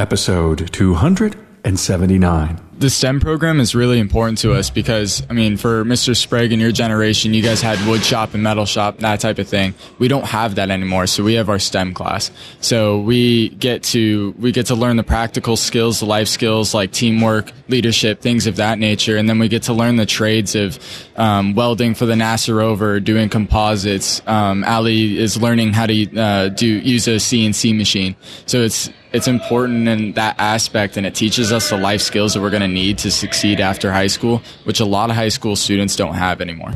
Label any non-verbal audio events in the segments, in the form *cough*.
episode 279. The STEM program is really important to us because, I mean, for Mr. Sprague and your generation, you guys had wood shop and metal shop, that type of thing. We don't have that anymore, so we have our STEM class. So we get to we get to learn the practical skills, the life skills like teamwork, leadership, things of that nature, and then we get to learn the trades of um, welding for the NASA rover, doing composites. Um, Ali is learning how to uh, do use a CNC machine. So it's it's important in that aspect and it teaches us the life skills that we're going to need to succeed after high school, which a lot of high school students don't have anymore.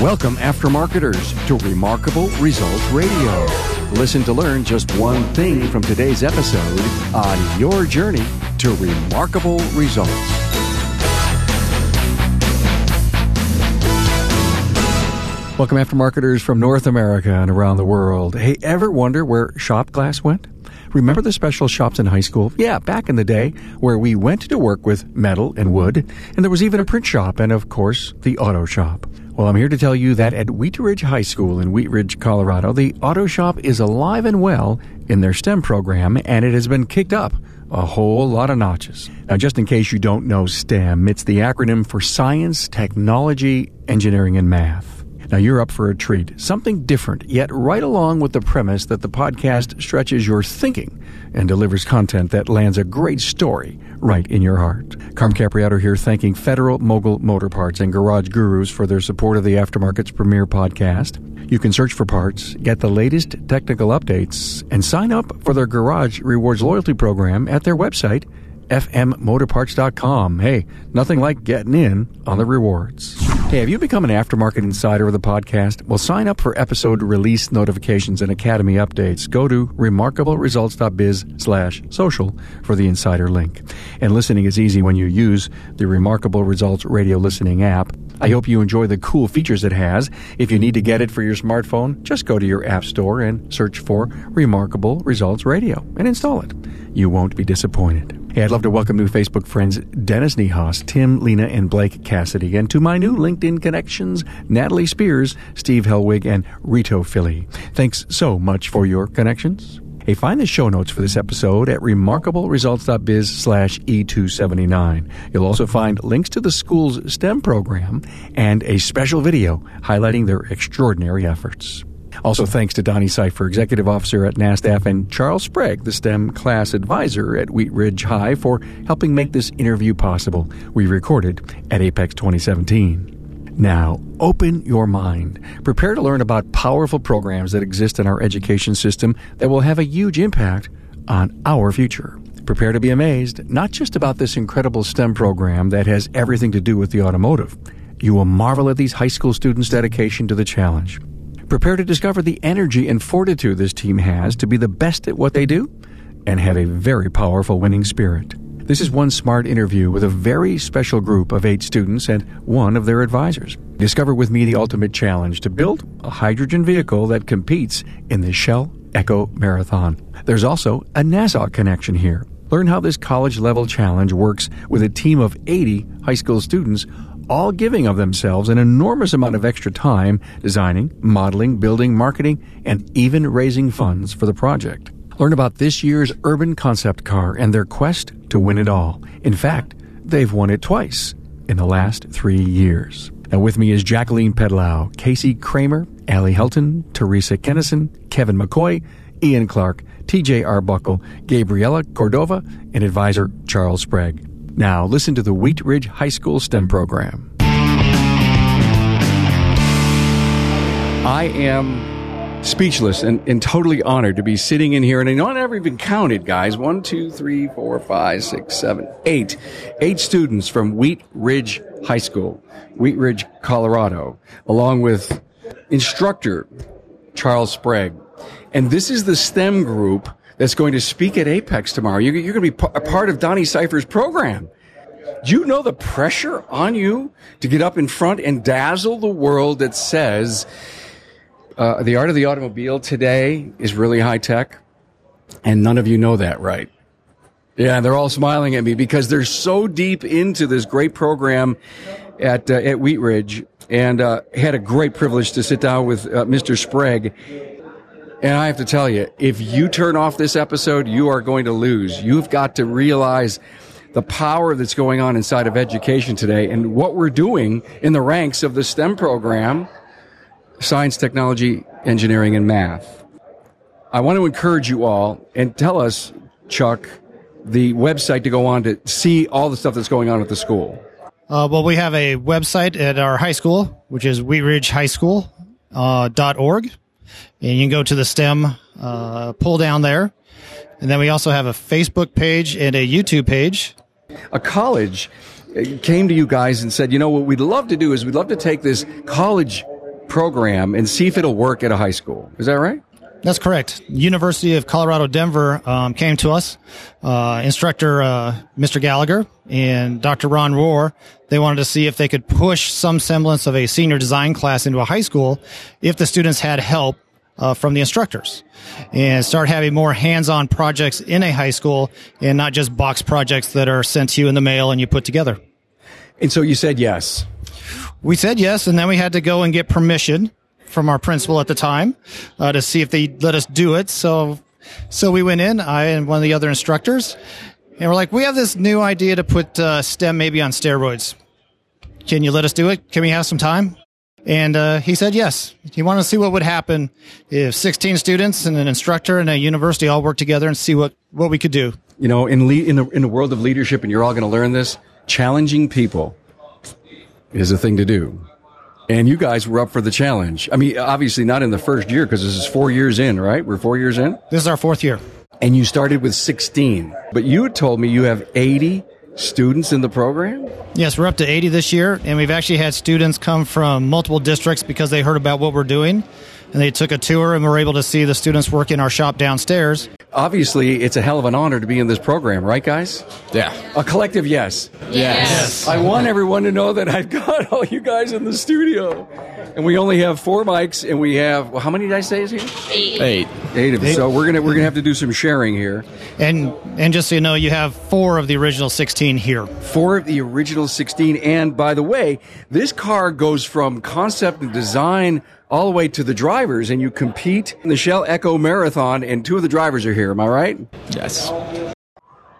Welcome, aftermarketers, to Remarkable Results Radio. Listen to learn just one thing from today's episode on your journey to remarkable results. Welcome, aftermarketers from North America and around the world. Hey, ever wonder where shop glass went? Remember the special shops in high school? Yeah, back in the day, where we went to work with metal and wood, and there was even a print shop and, of course, the auto shop. Well, I'm here to tell you that at Wheat Ridge High School in Wheat Ridge, Colorado, the auto shop is alive and well in their STEM program, and it has been kicked up a whole lot of notches. Now, just in case you don't know STEM, it's the acronym for Science, Technology, Engineering, and Math. Now you're up for a treat, something different, yet right along with the premise that the podcast stretches your thinking and delivers content that lands a great story right in your heart. Carm Capriotto here thanking Federal Mogul Motor Parts and Garage Gurus for their support of the Aftermarket's premier podcast. You can search for parts, get the latest technical updates, and sign up for their Garage Rewards loyalty program at their website, fmmotorparts.com. Hey, nothing like getting in on the rewards. Hey, have you become an aftermarket insider of the podcast? Well, sign up for episode release notifications and academy updates. Go to remarkableresults.biz slash social for the insider link. And listening is easy when you use the Remarkable Results radio listening app. I hope you enjoy the cool features it has. If you need to get it for your smartphone, just go to your app store and search for Remarkable Results Radio and install it. You won't be disappointed. Hey, I'd love to welcome new Facebook friends Dennis Nihas, Tim, Lena, and Blake Cassidy, and to my new LinkedIn connections, Natalie Spears, Steve Helwig, and Rito Philly. Thanks so much for your connections. Hey, find the show notes for this episode at remarkableresults.biz slash E279. You'll also find links to the school's STEM program and a special video highlighting their extraordinary efforts. Also, thanks to Donny Seyfer, Executive Officer at NASTF, and Charles Sprague, the STEM Class Advisor at Wheat Ridge High, for helping make this interview possible. We recorded at Apex 2017. Now, open your mind. Prepare to learn about powerful programs that exist in our education system that will have a huge impact on our future. Prepare to be amazed, not just about this incredible STEM program that has everything to do with the automotive. You will marvel at these high school students' dedication to the challenge. Prepare to discover the energy and fortitude this team has to be the best at what they do and have a very powerful winning spirit. This is one smart interview with a very special group of eight students and one of their advisors. Discover with me the ultimate challenge to build a hydrogen vehicle that competes in the Shell Eco Marathon. There's also a NASA connection here. Learn how this college level challenge works with a team of 80 high school students all giving of themselves an enormous amount of extra time designing, modeling, building, marketing, and even raising funds for the project. Learn about this year's urban concept car and their quest to win it all. In fact, they've won it twice in the last three years. Now, with me is Jacqueline Pedlow, Casey Kramer, Allie Helton, Teresa Kennison, Kevin McCoy, Ian Clark, TJ Arbuckle, Gabriela Cordova, and advisor Charles Sprague. Now, listen to the Wheat Ridge High School STEM program. I am speechless and, and totally honored to be sitting in here. And I know I never even counted, guys. One, two, three, four, five, six, seven, eight. Eight students from Wheat Ridge High School, Wheat Ridge, Colorado, along with instructor Charles Sprague. And this is the STEM group that's going to speak at Apex tomorrow. You're, you're going to be a part of Donny Seyfer's program. Do you know the pressure on you to get up in front and dazzle the world that says uh, the art of the automobile today is really high tech? And none of you know that, right? Yeah, they're all smiling at me because they're so deep into this great program at uh, at Wheat Ridge and uh, had a great privilege to sit down with uh, Mr. Sprague. And I have to tell you, if you turn off this episode, you are going to lose. You've got to realize the power that's going on inside of education today and what we're doing in the ranks of the STEM program science, technology, engineering, and math. I want to encourage you all and tell us, Chuck, the website to go on to see all the stuff that's going on at the school. Uh, well, we have a website at our high school, which is Wheat Ridge High School uh, dot org, and you can go to the STEM uh, pull down there. And then we also have a Facebook page and a YouTube page. A college uh, came to you guys and said, you know, what we'd love to do is we'd love to take this college program and see if it'll work at a high school. Is that right? That's correct. University of Colorado Denver um, came to us. Uh, instructor uh, Mr. Gallagher and Dr. Ron Rorrer. They wanted to see if they could push some semblance of a senior design class into a high school if the students had help uh, from the instructors and start having more hands-on projects in a high school and not just box projects that are sent to you in the mail and you put together. And so you said yes. We said yes, and then we had to go and get permission from our principal at the time uh, to see if they let us do it. So, so we went in, I and one of the other instructors, and we're like, we have this new idea to put uh, STEM maybe on steroids. Can you let us do it? Can we have some time? And uh, he said yes. He wanted to see what would happen if 16 students and an instructor and a university all worked together and see what, what we could do. You know, in, le- in, the, in the world of leadership, and you're all going to learn this, challenging people is a thing to do. And you guys were up for the challenge. I mean, obviously not in the first year because this is four years in, right? We're four years in. This is our fourth year. And you started with 16. But you told me you have 80 students in the program? Yes, we're up to 80 this year. And we've actually had students come from multiple districts because they heard about what we're doing. And they took a tour and were able to see the students work in our shop downstairs. Obviously, it's a hell of an honor to be in this program, right, guys? Yeah. A collective yes. Yes. I want everyone to know that I've got all you guys in the studio. And we only have four mics, and we have well, how many did I say is here? Eight. Eight of us. So we're gonna we're gonna have to do some sharing here. And and just so you know, you have four of the original 16 here. Four of the original sixteen. And by the way, this car goes from concept and design all the way to the drivers, and you compete in the Shell Eco Marathon, and two of the drivers are here. Am I right? Yes.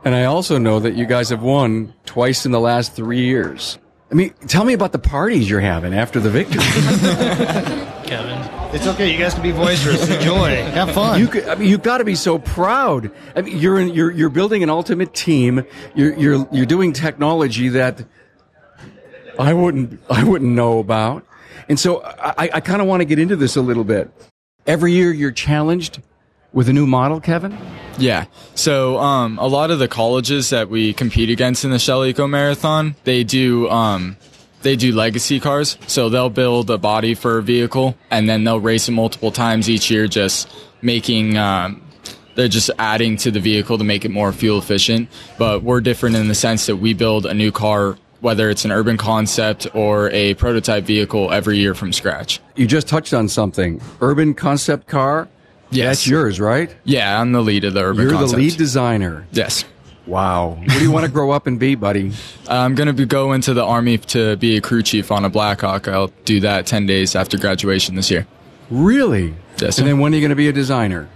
And I also know that you guys have won twice in the last three years. I mean, tell me about the parties you're having after the victory. *laughs* Kevin. It's okay. You guys can be boisterous. Enjoy. Have fun. You could, I mean, you've got to be so proud. I mean, you're in, you're you're building an ultimate team. You're you're you're doing technology that I wouldn't I wouldn't know about. And so I, I kind of want to get into this a little bit. Every year you're challenged with a new model, Kevin. Yeah. So um, a lot of the colleges that we compete against in the Shell Eco Marathon, they do um, they do legacy cars. So they'll build a body for a vehicle and then they'll race it multiple times each year, just making. Um, they're just adding to the vehicle to make it more fuel efficient. But we're different in the sense that we build a new car, whether it's an urban concept or a prototype vehicle, every year from scratch. You just touched on something. Urban concept car. Yes. That's yours, right? Yeah, I'm the lead of the urban You're concept. the lead designer. Yes. Wow. What do you want to grow up and be, buddy? I'm going to be go into the army to be a crew chief on a Blackhawk. I'll do that 10 days after graduation this year. Really? Yes, sir. And then when are you going to be a designer?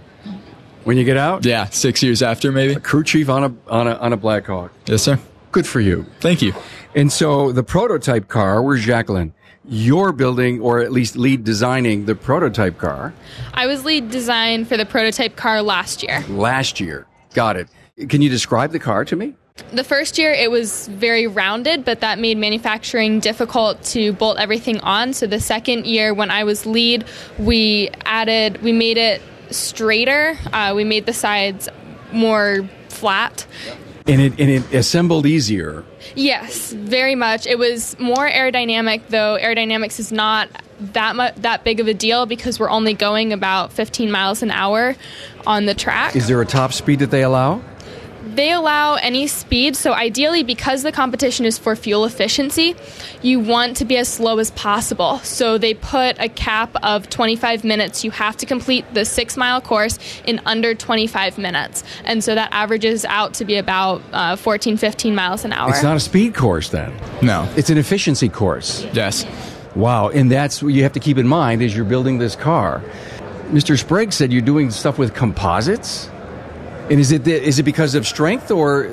When you get out? Yeah, six years after maybe. Crew chief on a on a on a Black Hawk. Yes, sir. Good for you. Thank you. And so the prototype car, where's Jacqueline? You're building, or at least lead designing, the prototype car I was lead design for the prototype car last year. last year. Got it. Can you describe the car to me? The first year it was very rounded, but that made manufacturing difficult to bolt everything on. So the second year when I was lead, we added, we made it straighter. Uh, we made the sides more flat. And it and it assembled easier. Yes, very much. It was more aerodynamic, though. Aerodynamics is not that much that big of a deal because we're only going about 15 miles an hour on the track. Is there a top speed that they allow? They allow any speed, so ideally, because the competition is for fuel efficiency, you want to be as slow as possible. So they put a cap of 25 minutes. You have to complete the six mile course in under 25 minutes. And so that averages out to be about uh, 14, 15 miles an hour. It's not a speed course then. No. It's an efficiency course. Yes. Wow, and that's what you have to keep in mind as you're building this car. Mr. Sprague said you're doing stuff with composites. And is it is it because of strength or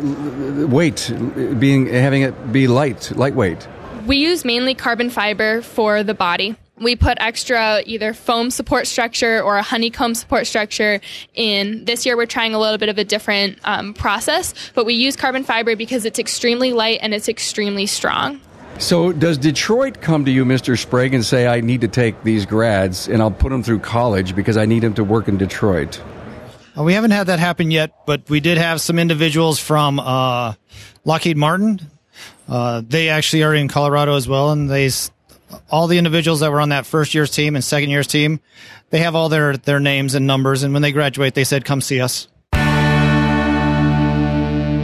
weight, being having it be light, lightweight? We use mainly carbon fiber for the body. We put extra either foam support structure or a honeycomb support structure in. This year we're trying a little bit of a different um, process, but we use carbon fiber because it's extremely light and it's extremely strong. So, does Detroit come to you, Mr. Sprague, and say, I need to take these grads and I'll put them through college because I need them to work in Detroit? Uh, we haven't had that happen yet, but we did have some individuals from uh, Lockheed Martin. Uh, they actually are in Colorado as well, and they all the individuals that were on that first year's team and second year's team, they have all their their names and numbers, and when they graduate, they said, "Come see us."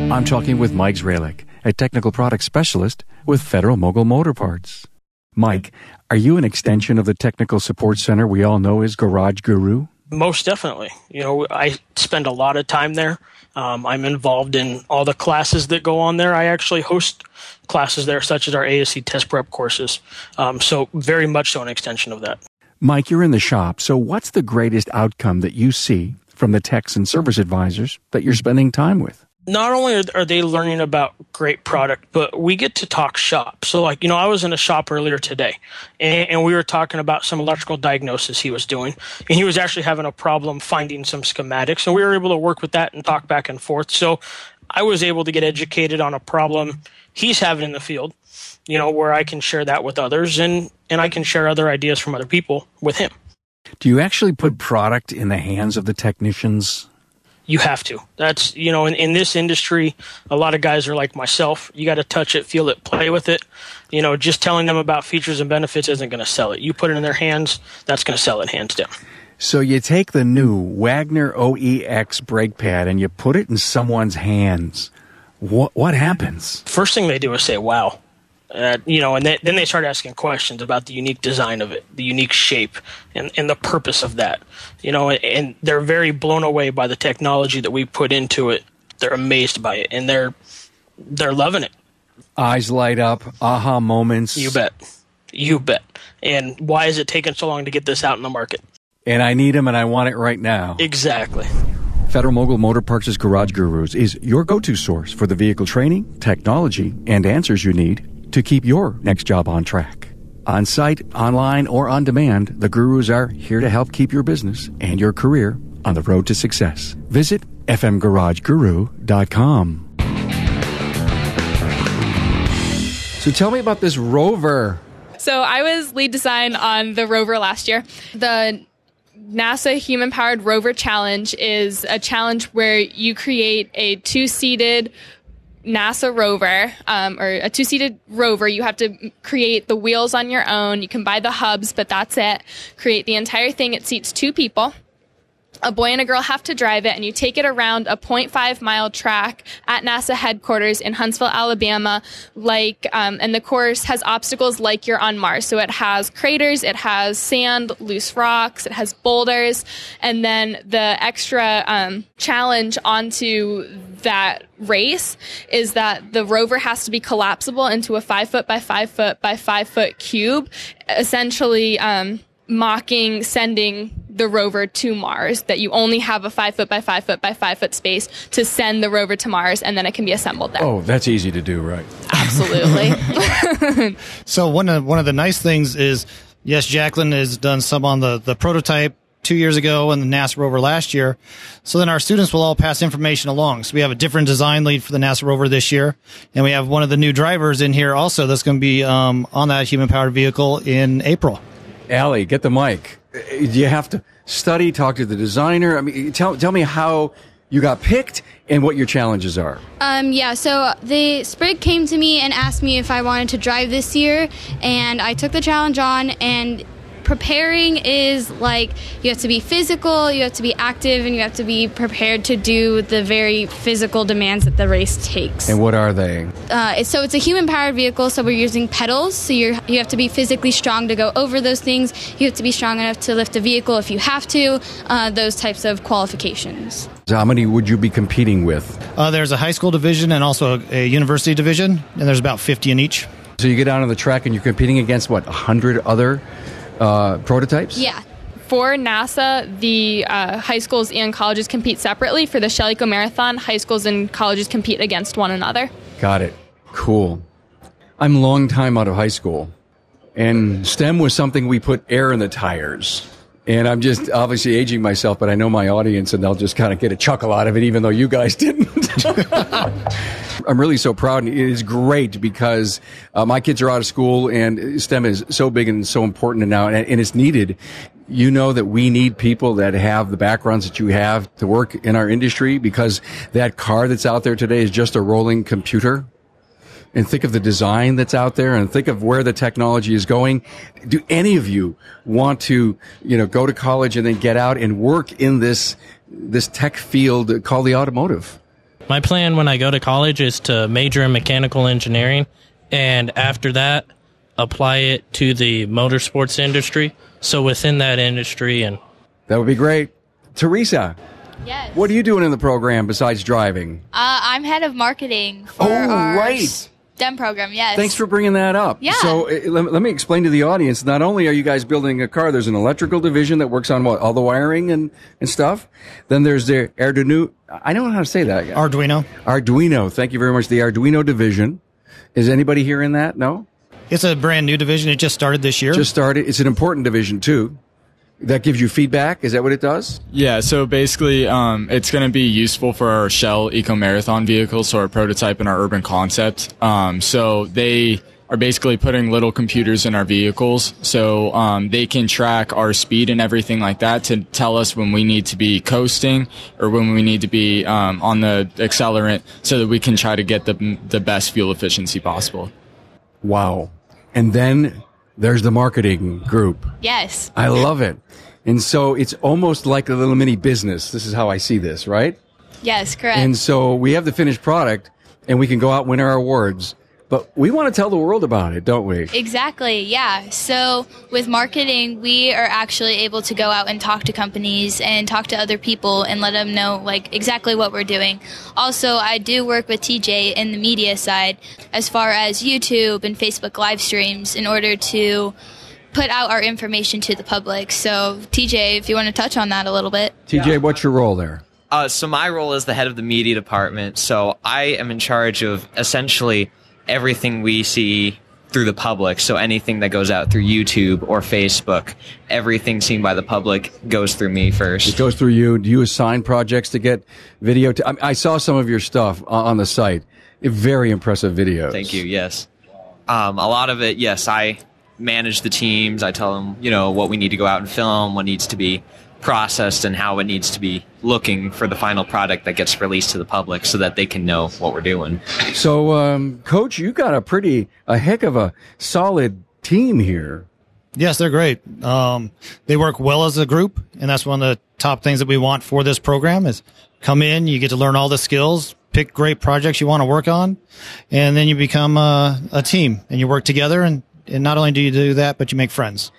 I'm talking with Mike Zralik, a technical product specialist with Federal Mogul Motor Parts. Mike, are you an extension of the technical support center we all know as Garage Guru? Most definitely. You know, I spend a lot of time there. Um, I'm involved in all the classes that go on there. I actually host classes there, such as our ASE test prep courses. Um, so, very much so an extension of that. Mike, you're in the shop. So, what's the greatest outcome that you see from the techs and service advisors that you're spending time with? Not only are they learning about great product, but we get to talk shop. So, like, you know, I was in a shop earlier today and, and, we were talking about some electrical diagnosis he was doing. And he was actually having a problem finding some schematics. And we were able to work with that and talk back and forth. So, I was able to get educated on a problem he's having in the field, you know, where I can share that with others and, and I can share other ideas from other people with him. Do you actually put product in the hands of the technicians you have to. That's you know, in, in this industry, a lot of guys are like myself. You got to touch it, feel it, play with it. You know, just telling them about features and benefits isn't going to sell it. You put it in their hands, that's going to sell it hands down. So you take the new Wagner OEX brake pad and you put it in someone's hands. What what happens? First thing they do is say, "Wow." Uh, you know, and they, then they start asking questions about the unique design of it, the unique shape, and, and the purpose of that. You know, and they're very blown away by the technology that we put into it. They're amazed by it, and they're they're loving it. Eyes light up, aha moments. You bet, you bet. And why is it taking so long to get this out in the market? And I need them, and I want it right now. Exactly. Federal Mogul Motor Parts' Garage Gurus is your go-to source for the vehicle training, technology, and answers you need to keep your next job on track. On site, online, or on demand, the gurus are here to help keep your business and your career on the road to success. Visit fmgarageguru.com. So tell me about this rover. So I was lead design on the rover last year. The NASA Human Powered Rover Challenge is a challenge where you create a two seated NASA rover um, or a two seated rover, you have to create the wheels on your own. You can buy the hubs, but that's it. Create the entire thing. It seats two people a boy and a girl have to drive it and you take it around a 0.5 mile track at NASA headquarters in Huntsville, Alabama, like, um, and the course has obstacles like you're on Mars. So it has craters, it has sand, loose rocks, it has boulders, and then the extra, um, challenge onto that race is that the rover has to be collapsible into a five foot by five foot by five foot cube, essentially, um, mocking sending the rover to Mars, that you only have a five foot by five foot by five foot space to send the rover to Mars and then it can be assembled there. Oh, that's easy to do, right? Absolutely. *laughs* *laughs* so one of one of the nice things is yes, Jacqueline has done some on the, the prototype two years ago and the NASA rover last year. So then our students will all pass information along. So we have a different design lead for the NASA rover this year. And we have one of the new drivers in here also that's going to be um, on that human powered vehicle in April. Allie, get the mic. You have to study, talk to the designer. I mean, tell tell me how you got picked and what your challenges are. Um, yeah, so the Sprague came to me and asked me if I wanted to drive this year, and I took the challenge on and preparing is like you have to be physical, you have to be active, and you have to be prepared to do the very physical demands that the race takes. And what are they? Uh, so it's a human powered vehicle, so we're using pedals. So you you have to be physically strong to go over those things. You have to be strong enough to lift a vehicle if you have to. Uh, those types of qualifications. So how many would you be competing with? Uh, there's a high school division and also a, a university division, and there's about 50 in each. So you get out on the track and you're competing against what, 100 other uh, prototypes? Yeah. For NASA, the uh, high schools and colleges compete separately. For the Shell Eco Marathon, high schools and colleges compete against one another. Got it. Cool. I'm long time out of high school, and STEM was something we put air in the tires. And I'm just obviously aging myself, but I know my audience, and they'll just kind of get a chuckle out of it, even though you guys *laughs* didn't. *laughs* I'm really so proud, and it is great because uh, my kids are out of school, and STEM is so big and so important now, and, and it's needed. You know that we need people that have the backgrounds that you have to work in our industry because that car that's out there today is just a rolling computer and think of the design that's out there and think of where the technology is going. Do any of you want to, you know, go to college and then get out and work in this, this tech field called the automotive? My plan when I go to college is to major in mechanical engineering and after that apply it to the motorsports industry. So within that industry and That would be great. Teresa, Yes. what are you doing in the program besides driving? Uh, I'm head of marketing for Oh, our right. STEM program. Yes. Thanks for bringing that up. Yeah. So uh, let, let me explain to the audience. Not only are you guys building a car, there's an electrical division that works on what all the wiring and, and stuff. Then there's the Arduino. I don't know how to say that. Arduino. Arduino. Thank you very much. The Arduino division. Is anybody here in that? No. It's a brand new division. It just started this year. Just started. It's an important division too. That gives you feedback. Is that what it does? Yeah, so basically, um, it's going to be useful for our Shell Eco Marathon vehicles, so our prototype and our urban concept. Um, so they are basically putting little computers in our vehicles, so um, they can track our speed and everything like that to tell us when we need to be coasting or when we need to be um, on the accelerant, so that we can try to get the the best fuel efficiency possible. Wow. And then there's the marketing group. Yes. I love it. And so it's almost like a little mini business. This is how I see this, right? Yes. Correct. And so we have the finished product and we can go out and win our awards. But we want to tell the world about it, don't we? Exactly, yeah. So with marketing, we are actually able to go out and talk to companies and talk to other people and let them know like exactly what we're doing. Also, I do work with TJ in the media side as far as YouTube and Facebook live streams in order to put out our information to the public. So, TJ, if you want to touch on that a little bit. TJ, what's your role there? Uh, so my role is the head of the media department. So I am in charge of essentially everything we see through the public. So anything that goes out through YouTube or Facebook, everything seen by the public goes through me first. It goes through you. Do you assign projects to get video? To, I, I saw some of your stuff on the site. Very impressive videos. Thank you. Yes. Um, a lot of it, yes, I manage the teams. I tell them, you know, what we need to go out and film, what needs to be processed, and how it needs to be looking for the final product that gets released to the public so that they can know what we're doing. So, um, coach, you got a pretty, a heck of a solid team here. Yes, they're great. Um, they work well as a group, and that's one of the top things that we want for this program is come in, you get to learn all the skills, pick great projects you want to work on, and then you become a, a team and you work together. And, and not only do you do that, but you make friends.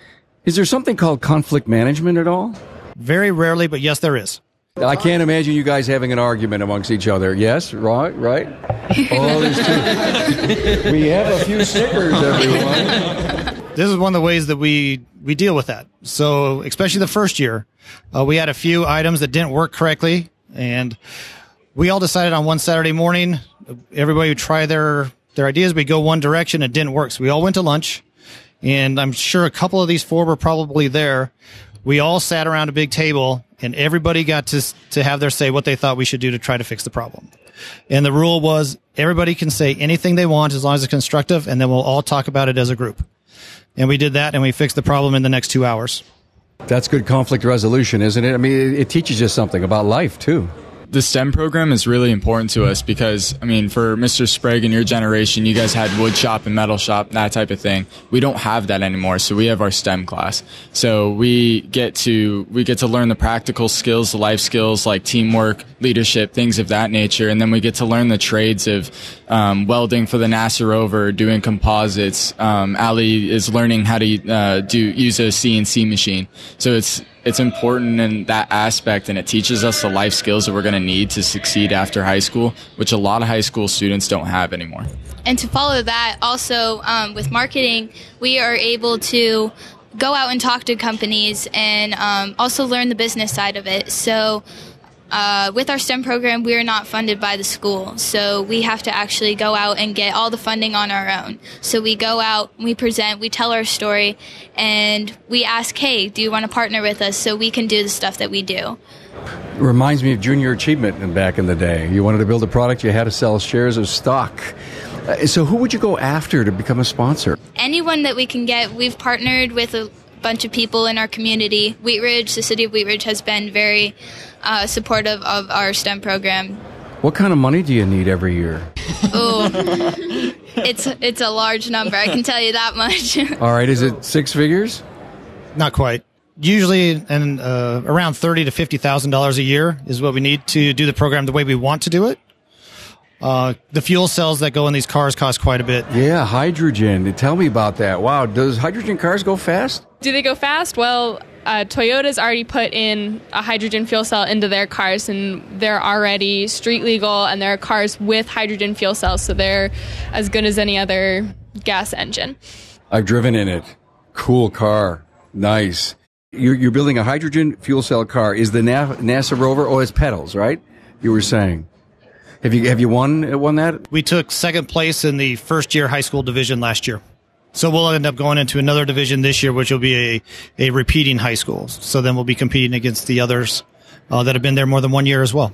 Is there something called conflict management at all? Very rarely, but yes, there is. I can't imagine you guys having an argument amongst each other. Yes, right, right. *laughs* Oh, there's two. we have a few stickers, everyone. This is one of the ways that we, we deal with that. So, especially the first year, uh, we had a few items that didn't work correctly and we all decided on one Saturday morning, everybody would try their, their ideas. We go one direction. It didn't work. So we all went to lunch and I'm sure a couple of these four were probably there. We all sat around a big table and everybody got to, to have their say what they thought we should do to try to fix the problem. And the rule was everybody can say anything they want as long as it's constructive and then we'll all talk about it as a group. And we did that and we fixed the problem in the next two hours. That's good conflict resolution, isn't it? I mean, it, it teaches you something about life too. The STEM program is really important to us because, I mean, for Mr. Sprague and your generation, you guys had wood shop and metal shop, that type of thing. We don't have that anymore, so we have our STEM class. So we get to we get to learn the practical skills, the life skills like teamwork, leadership, things of that nature, and then we get to learn the trades of um, welding for the NASA rover, doing composites. Um, Ali is learning how to uh, do use a CNC machine. So it's it's important in that aspect and it teaches us the life skills that we're going to need to succeed after high school, which a lot of high school students don't have anymore. And to follow that, also um, with marketing, we are able to go out and talk to companies and um, also learn the business side of it. So uh, with our STEM program, we are not funded by the school, so we have to actually go out and get all the funding on our own. So we go out, we present, we tell our story, and we ask, hey, do you want to partner with us so we can do the stuff that we do? Reminds me of junior achievement back in the day. You wanted to build a product, you had to sell shares of stock. Uh, so, who would you go after to become a sponsor? Anyone that we can get. We've partnered with a bunch of people in our community. Wheat Ridge, the city of Wheat Ridge, has been very uh, supportive of our STEM program. What kind of money do you need every year? Oh, it's it's a large number. I can tell you that much. *laughs* All right, is it six figures? Not quite. Usually, and uh, around thirty to fifty thousand dollars a year is what we need to do the program the way we want to do it. Uh, the fuel cells that go in these cars cost quite a bit. Yeah, hydrogen. Tell me about that. Wow, does hydrogen cars go fast? Do they go fast? Well, uh, Toyota's already put in a hydrogen fuel cell into their cars, and they're already street legal, and there are cars with hydrogen fuel cells, so they're as good as any other gas engine. I've driven in it. Cool car. Nice. You're, you're building a hydrogen fuel cell car. Is the NASA rover? Oh, it's pedals, right? You were saying. Have you have you won won that? We took second place in the first year high school division last year. So we'll end up going into another division this year, which will be a, a repeating high school. So then we'll be competing against the others uh, that have been there more than one year as well.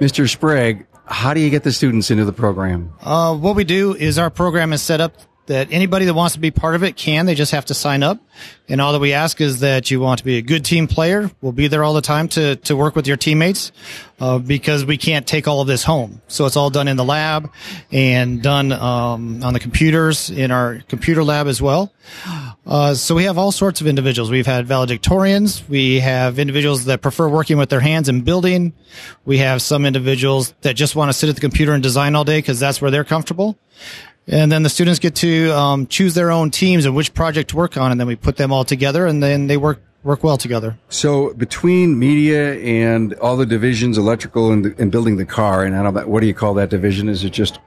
Mr. Sprague, how do you get the students into the program? Uh, what we do is our program is set up that anybody that wants to be part of it can. They just have to sign up. And all that we ask is that you want to be a good team player. We'll be there all the time to, to work with your teammates, uh, because we can't take all of this home. So it's all done in the lab and done, um, on the computers in our computer lab as well. Uh, so we have all sorts of individuals. We've had valedictorians. We have individuals that prefer working with their hands and building. We have some individuals that just want to sit at the computer and design all day because that's where they're comfortable. And then the students get to um, choose their own teams and which project to work on, and then we put them all together, and then they work work well together. So between media and all the divisions, electrical and, and building the car, and I don't know, what do you call that division? Is it just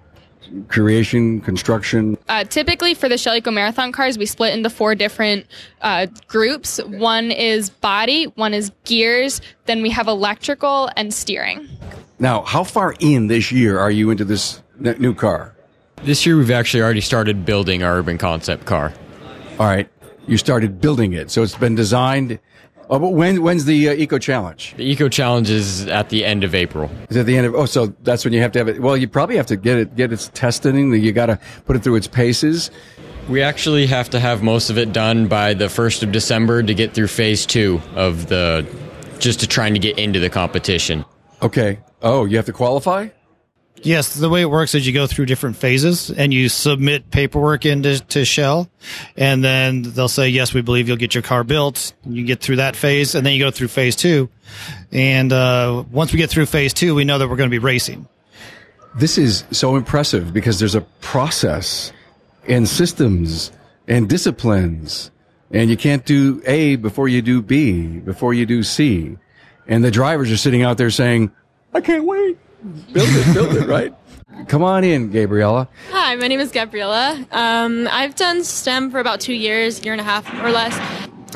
creation, construction? Uh, typically, for the Shell Eco Marathon cars, we split into four different uh, groups. One is body, one is gears, then we have electrical and steering. Now, how far in this year are you into this new car? This year, we've actually already started building our urban concept car. All right, you started building it, so it's been designed. Oh, but when when's the uh, Eco Challenge? The Eco Challenge is at the end of April. Is at the end of oh, so that's when you have to have it. Well, you probably have to get it get its testing. You got to put it through its paces. We actually have to have most of it done by the first of December to get through phase two of the just to trying to get into the competition. Okay. Oh, you have to qualify. Yes, the way it works is you go through different phases and you submit paperwork into to Shell, and then they'll say, "Yes, we believe you'll get your car built." You get through that phase, and then you go through phase two. And uh, once we get through phase two, we know that we're going to be racing. This is so impressive because there's a process and systems and disciplines, and you can't do A before you do B, before you do C, and the drivers are sitting out there saying, "I can't wait." Build it, build it, right? *laughs* Come on in, Gabriella. Hi, my name is Gabriella. Um, I've done STEM for about two years, year and a half or less.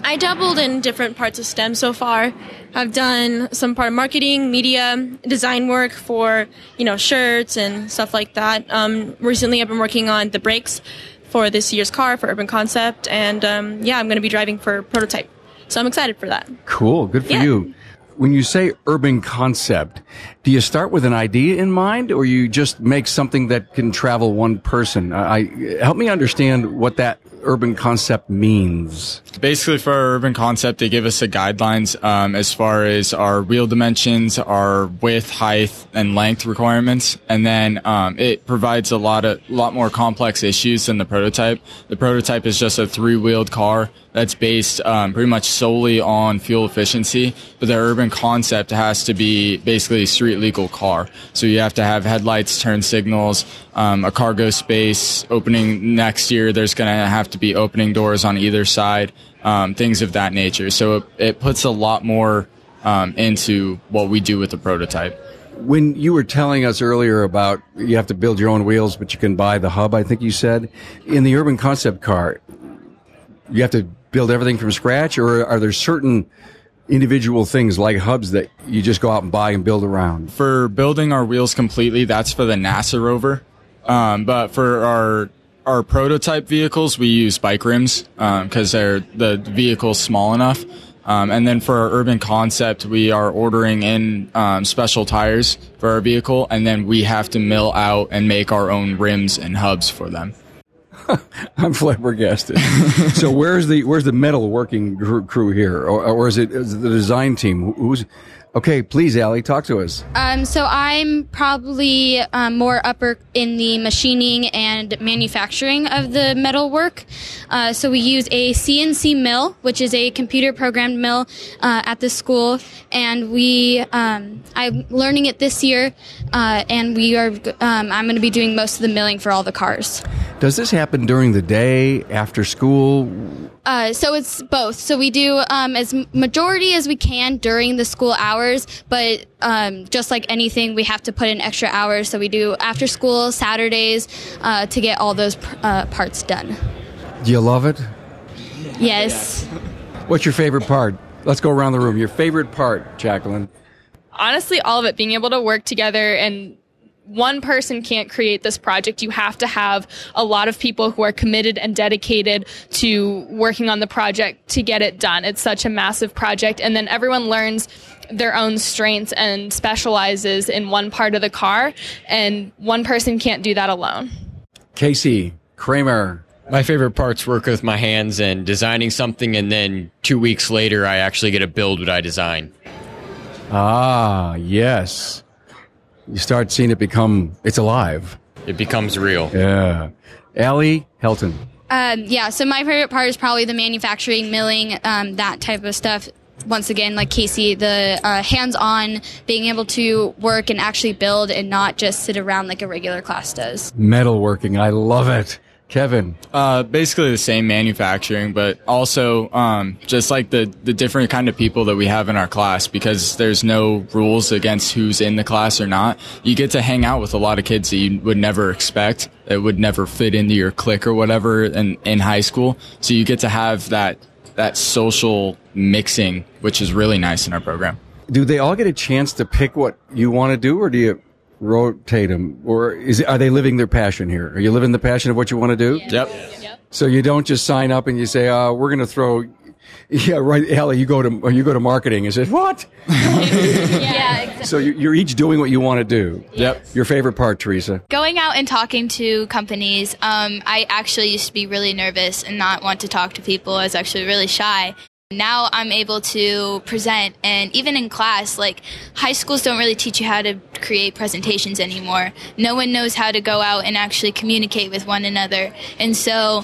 I dabbled in different parts of STEM so far. I've done some part of marketing, media, design work for, you know, shirts and stuff like that. Um, recently, I've been working on the brakes for this year's car for Urban Concept, and um, yeah, I'm going to be driving for Prototype. So I'm excited for that. Cool. Good for Yeah. you. When you say urban concept, do you start with an idea in mind or you just make something that can travel one person? I, help me understand what that urban concept means. Basically, for our urban concept, they give us the guidelines um, as far as our wheel dimensions, our width, height, and length requirements, and then um, it provides a lot of lot more complex issues than the prototype. The prototype is just a three-wheeled car that's based um, pretty much solely on fuel efficiency, but the urban concept has to be basically a street legal car. So you have to have headlights, turn signals, um, a cargo space. Opening next year, there's going to have to be opening doors on either side. um, things of that nature. So it, it puts a lot more um, into what we do with the prototype. When you were telling us earlier about you have to build your own wheels, but you can buy the hub, I think you said, in the urban concept car, you have to build everything from scratch, or are there certain individual things like hubs that you just go out and buy and build around? For building our wheels completely, that's for the NASA rover. Um, but for our our prototype vehicles, we use bike rims because they're the vehicle's small enough. Um, and then for our urban concept, we are ordering in um, special tires for our vehicle, and then we have to mill out and make our own rims and hubs for them. *laughs* I'm flabbergasted. so where's the where's the metal working crew, here, or, or is, it, is it the design team? Who's Okay, please, Allie, talk to us. Um, so I'm probably um, more upper in the machining and manufacturing of the metal work. Uh, so we use a CNC mill, which is a computer programmed mill uh, at the school, and we um, I'm learning it this year, uh, and we are um, I'm going to be doing most of the milling for all the cars. Does this happen during the day, after school? Uh, so it's both. So we do um, as majority as we can during the school hours, but um, just like anything, we have to put in extra hours. So we do after school Saturdays uh, to get all those uh, parts done. Do you love it? Yes. *laughs* What's your favorite part? Let's go around the room. Your favorite part, Jacqueline? Honestly, all of it. Being able to work together and one person can't create this project. You have to have a lot of people who are committed and dedicated to working on the project to get it done. It's such a massive project. And then everyone learns their own strengths and specializes in one part of the car. And one person can't do that alone. Casey, Kramer. My favorite part's work with my hands and designing something, and then two weeks later, I actually get to build what I design. Ah, yes you start seeing it become it's alive. It becomes real. Yeah. Allie Helton. Um, yeah, so my favorite part is probably the manufacturing, milling, um, that type of stuff. Once again, like Casey, the uh, hands-on, being able to work and actually build and not just sit around like a regular class does. Metalworking, I love it. Kevin? Uh, basically the same manufacturing, but also um, just like the the different kind of people that we have in our class because there's no rules against who's in the class or not. You get to hang out with a lot of kids that you would never expect that would never fit into your clique or whatever in, in high school. So you get to have that that social mixing, which is really nice in our program. Do they all get a chance to pick what you want to do, or do you rotate them, or is are they living their passion here? Are you living the passion of what you want to do? Yep. yep. So you don't just sign up and you say, uh, "We're going to throw." *laughs* Yeah, right. Ellie, you go to you go to marketing and says what? *laughs* yeah, exactly. So you're each doing what you want to do. Yep. Your favorite part, Teresa? Going out and talking to companies. Um, I actually used to be really nervous and not want to talk to people. I was actually really shy. Now I'm able to present, and even in class, like high schools don't really teach you how to create presentations anymore. No one knows how to go out and actually communicate with one another. And so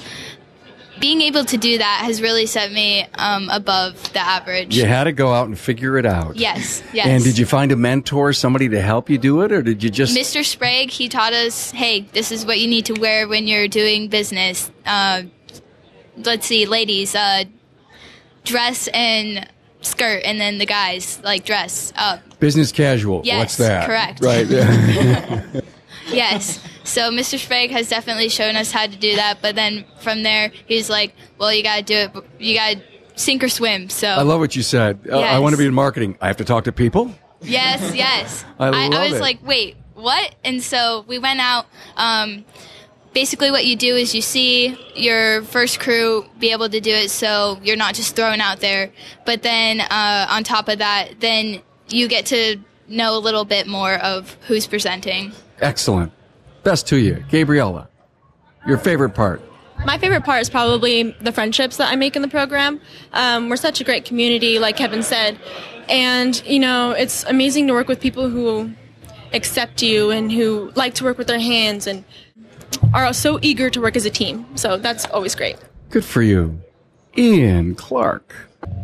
being able to do that has really set me um, above the average. You had to go out and figure it out. Yes, yes. And did you find a mentor, somebody to help you do it, or did you just. Mr. Sprague, he taught us hey, this is what you need to wear when you're doing business. Uh, let's see, ladies, uh, dress and skirt, and then the guys like dress up. Business casual. Yes, What's that? correct. Right. *laughs* *laughs* yes. So Mr. Sprague has definitely shown us how to do that, but then from there he's like, "Well, you got to do it. You got to sink or swim." So I love what you said. Uh, I want to be in marketing. I have to talk to people. Yes, yes. *laughs* I, I, love I was it. like, "Wait, what?" And so we went out. Um, basically what you do is you see your first crew be able to do it so you're not just thrown out there but then uh, on top of that then you get to know a little bit more of who's presenting Excellent. Best to you, Gabriella. Your favorite part. My favorite part is probably the friendships that I make in the program. Um, we're such a great community, like Kevin said. And, you know, it's amazing to work with people who accept you and who like to work with their hands and are so eager to work as a team. So that's always great. Good for you. Ian Clark.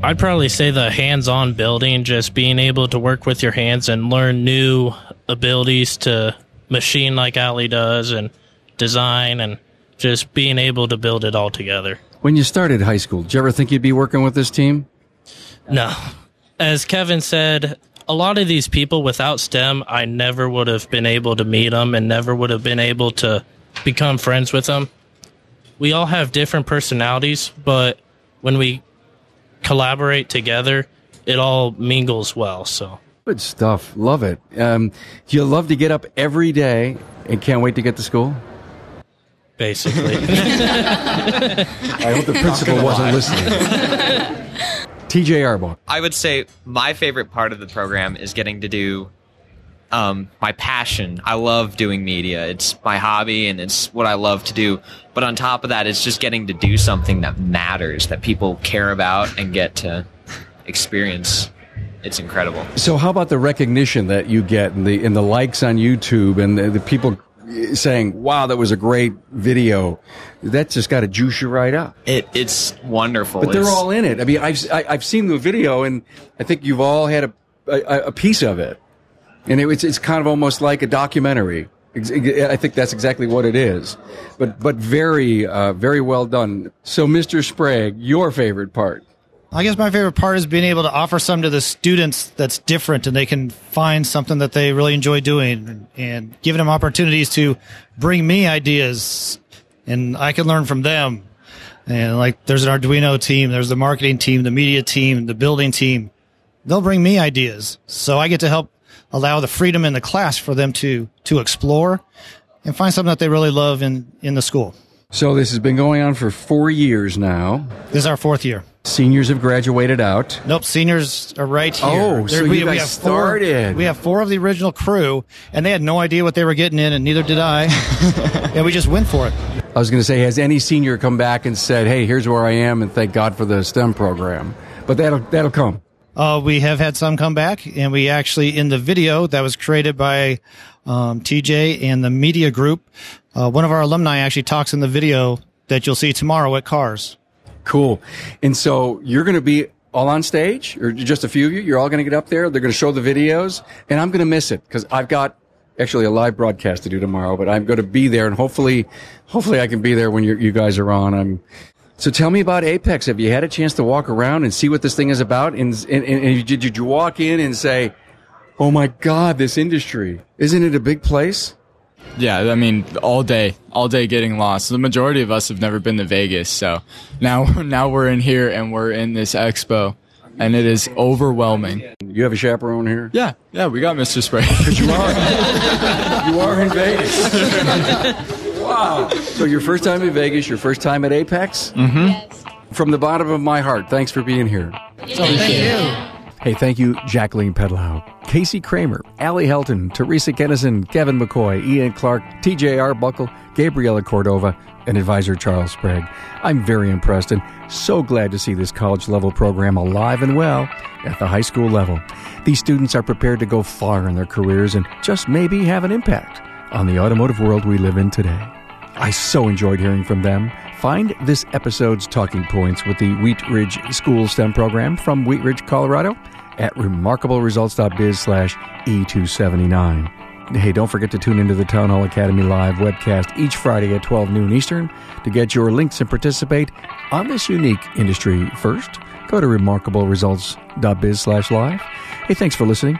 I'd probably say the hands on building, just being able to work with your hands and learn new abilities to machine like Ali does and design and just being able to build it all together. When you started high school, did you ever think you'd be working with this team? No. As Kevin said, a lot of these people without STEM, I never would have been able to meet them and never would have been able to become friends with them. We all have different personalities, but when we collaborate together, it all mingles well. So Good stuff. Love it. Um, do you love to get up every day and can't wait to get to school? basically, *laughs* I hope the principal wasn't listening. *laughs* TJ Arbuck. I would say my favorite part of the program is getting to do um, my passion. I love doing media. It's my hobby and it's what I love to do. But on top of that, it's just getting to do something that matters, that people care about and get to experience. It's incredible. So, how about the recognition that you get and the and the likes on YouTube and the, the people saying, "Wow, that was a great video"? That just got to juice you right up. It, it's wonderful. But they're It's- all in it. I mean, I've I, I've seen the video, and I think you've all had a a, a piece of it, and it, it's it's kind of almost like a documentary. I think that's exactly what it is, but but very uh, very well done. So, Mr. Sprague, your favorite part? I guess my favorite part is being able to offer something to the students that's different and they can find something that they really enjoy doing and giving them opportunities to bring me ideas and I can learn from them. And like there's an Arduino team, there's the marketing team, the media team, the building team. They'll bring me ideas. So I get to help allow the freedom in the class for them to, to explore and find something that they really love in, in the school. So this has been going on for four years now. This is our fourth year. Seniors have graduated out. Nope, seniors are right here. Oh, so you guys started. Four, we have four of the original crew, and they had no idea what they were getting in, and neither did I. *laughs* and we just went for it. I was going to say, has any senior come back and said, "Hey, here's where I am," and thank God for the STEM program? But that'll that'll come. Uh, we have had some come back, and we actually in the video that was created by um, TJ and the media group, uh, one of our alumni actually talks in the video that you'll see tomorrow at Cars. Cool. And so you're going to be all on stage, or just a few of you? You're all going to get up there. They're going to show the videos, and I'm going to miss it because I've got actually a live broadcast to do tomorrow. But I'm going to be there, and hopefully, hopefully I can be there when you you guys are on. I'm. So tell me about AAPEX. Have you had a chance to walk around and see what this thing is about? And, and, and did, did you walk in and say, "Oh my God, this industry isn't it a big place?" Yeah, I mean, all day, all day getting lost. The majority of us have never been to Vegas, so now, *laughs* now we're in here and we're in this expo, and it is overwhelming. You have a chaperone here. Yeah, yeah, we got Mr. Sprague. *laughs* you are, *laughs* you are in Vegas. Wow. So your first time in Vegas, your first time at AAPEX. Mm-hmm. From the bottom of my heart, thanks for being here. Thank you. Hey, thank you, Jacqueline Pedlow, Casey Kramer, Allie Helton, Teresa Kennison, Kevin McCoy, Ian Clark, TJ Arbuckle, Gabriela Cordova, and advisor Charles Sprague. I'm very impressed and so glad to see this college level program alive and well at the high school level. These students are prepared to go far in their careers and just maybe have an impact on the automotive world we live in today. I so enjoyed hearing from them. Find this episode's talking points with the Wheat Ridge School STEM program from Wheat Ridge, Colorado at remarkableresults.biz slash E279. Hey, don't forget to tune into the Town Hall Academy live webcast each Friday at 12 noon Eastern to get your links and participate on this unique industry first. Go to remarkableresults.biz slash live. Hey, thanks for listening.